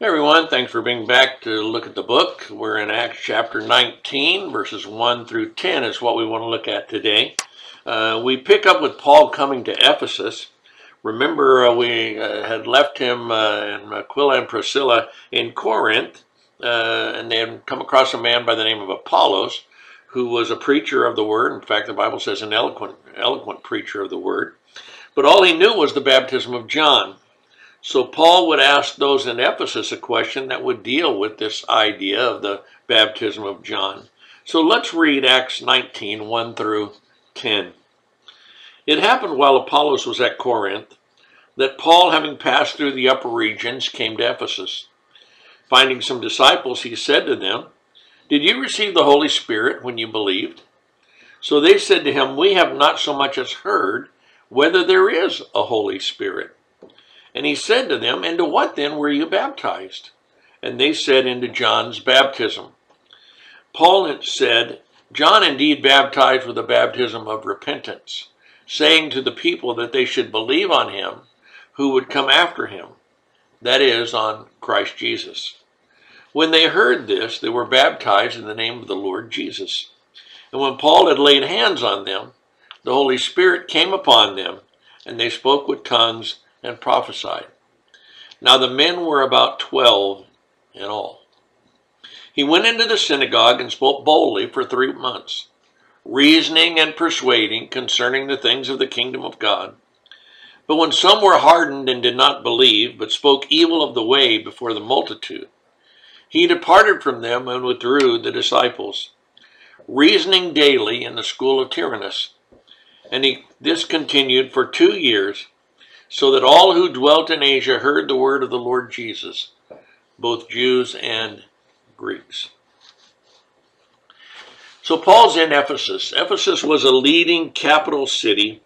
Hey everyone, thanks for being back to look at the book. We're in Acts chapter 19, verses 1 through 10 is what we want to look at today. Uh, we pick up with Paul coming to Ephesus. Remember, uh, we uh, had left him uh, and Aquila and Priscilla in Corinth, uh, and they had come across a man by the name of Apollos, who was a preacher of the word. In fact, the Bible says an eloquent, eloquent preacher of the word. But all he knew was the baptism of John. So Paul would ask those in Ephesus a question that would deal with this idea of the baptism of John. So let's read Acts 19 1 through 10. It happened while Apollos was at Corinth that Paul, having passed through the upper regions, came to Ephesus. Finding some disciples, he said to them, Did you receive the Holy Spirit when you believed? So they said to him, We have not so much as heard whether there is a Holy Spirit. And he said to them, Into what then were you baptized? And they said, Into John's baptism. Paul said, John indeed baptized with a baptism of repentance, saying to the people that they should believe on him who would come after him, that is, on Christ Jesus. When they heard this, they were baptized in the name of the Lord Jesus. And when Paul had laid hands on them, the Holy Spirit came upon them, and they spoke with tongues and prophesied. Now the men were about twelve in all. He went into the synagogue and spoke boldly for three months, reasoning and persuading concerning the things of the kingdom of God. But when some were hardened and did not believe, but spoke evil of the way before the multitude, he departed from them and withdrew the disciples, reasoning daily in the school of Tyrannus. And he, this continued for two years so that all who dwelt in Asia heard the word of the Lord Jesus, both Jews and Greeks. So Paul's in Ephesus. Ephesus was a leading capital city,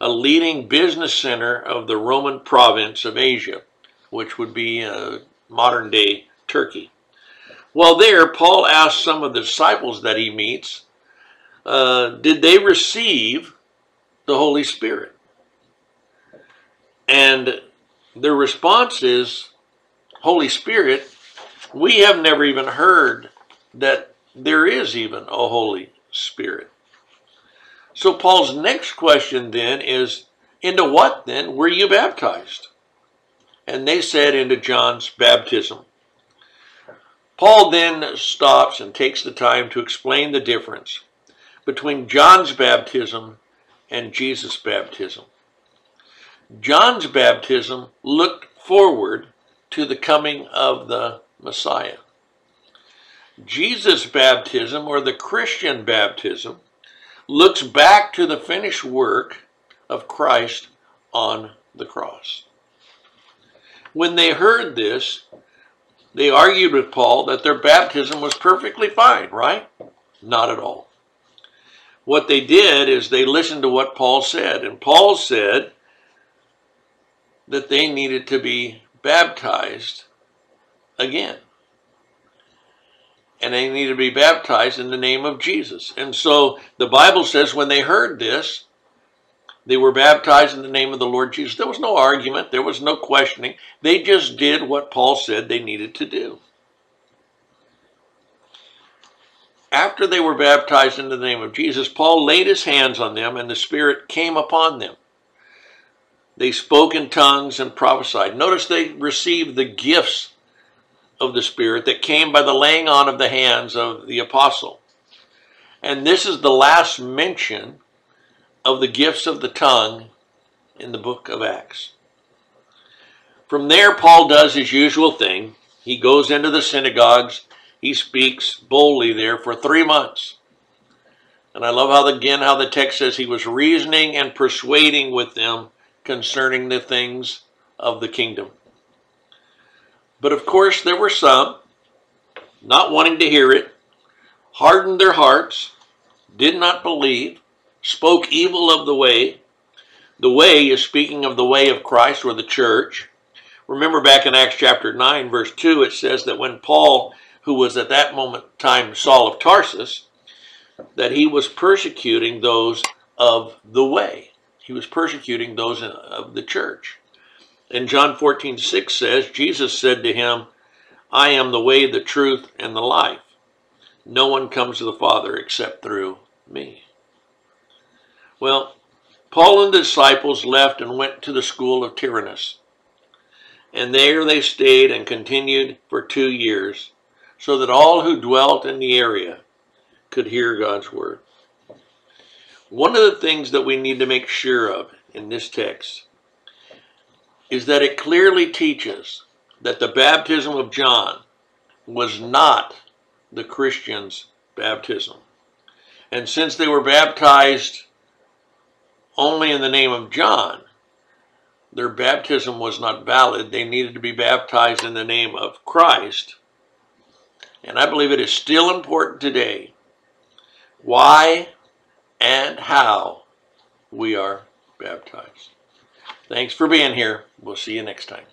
a leading business center of the Roman province of Asia, which would be uh, modern day Turkey. Well, there, Paul asks some of the disciples that he meets, uh, did they receive the Holy Spirit? And the response is, Holy Spirit, we have never even heard that there is even a Holy Spirit. So Paul's next question then is, into what then were you baptized? And they said, into John's baptism. Paul then stops and takes the time to explain the difference between John's baptism and Jesus' baptism. John's baptism looked forward to the coming of the Messiah. Jesus' baptism, or the Christian baptism, looks back to the finished work of Christ on the cross. When they heard this, they argued with Paul that their baptism was perfectly fine, right? Not at all. What they did is they listened to what Paul said, and Paul said, that they needed to be baptized again. And they needed to be baptized in the name of Jesus. And so the Bible says when they heard this, they were baptized in the name of the Lord Jesus. There was no argument, there was no questioning. They just did what Paul said they needed to do. After they were baptized in the name of Jesus, Paul laid his hands on them and the Spirit came upon them. They spoke in tongues and prophesied. Notice they received the gifts of the Spirit that came by the laying on of the hands of the apostle. And this is the last mention of the gifts of the tongue in the book of Acts. From there, Paul does his usual thing. He goes into the synagogues. He speaks boldly there for three months. And I love how, again, how the text says he was reasoning and persuading with them concerning the things of the kingdom. But of course, there were some not wanting to hear it, hardened their hearts, did not believe, spoke evil of the way. The way is speaking of the way of Christ or the church. Remember back in Acts chapter 9, verse 2, it says that when Paul, who was at that moment time Saul of Tarsus, that he was persecuting those of the way. He was persecuting those of the church. And John 14, 6 says, Jesus said to him, I am the way, the truth, and the life. No one comes to the Father except through me. Well, Paul and the disciples left and went to the school of Tyrannus. And there they stayed and continued for two years, so that all who dwelt in the area could hear God's word. One of the things that we need to make sure of in this text is that it clearly teaches that the baptism of John was not the Christians' baptism. And since they were baptized only in the name of John, their baptism was not valid. They needed to be baptized in the name of Christ. And I believe it is still important today why and how we are baptized. Thanks for being here. We'll see you next time.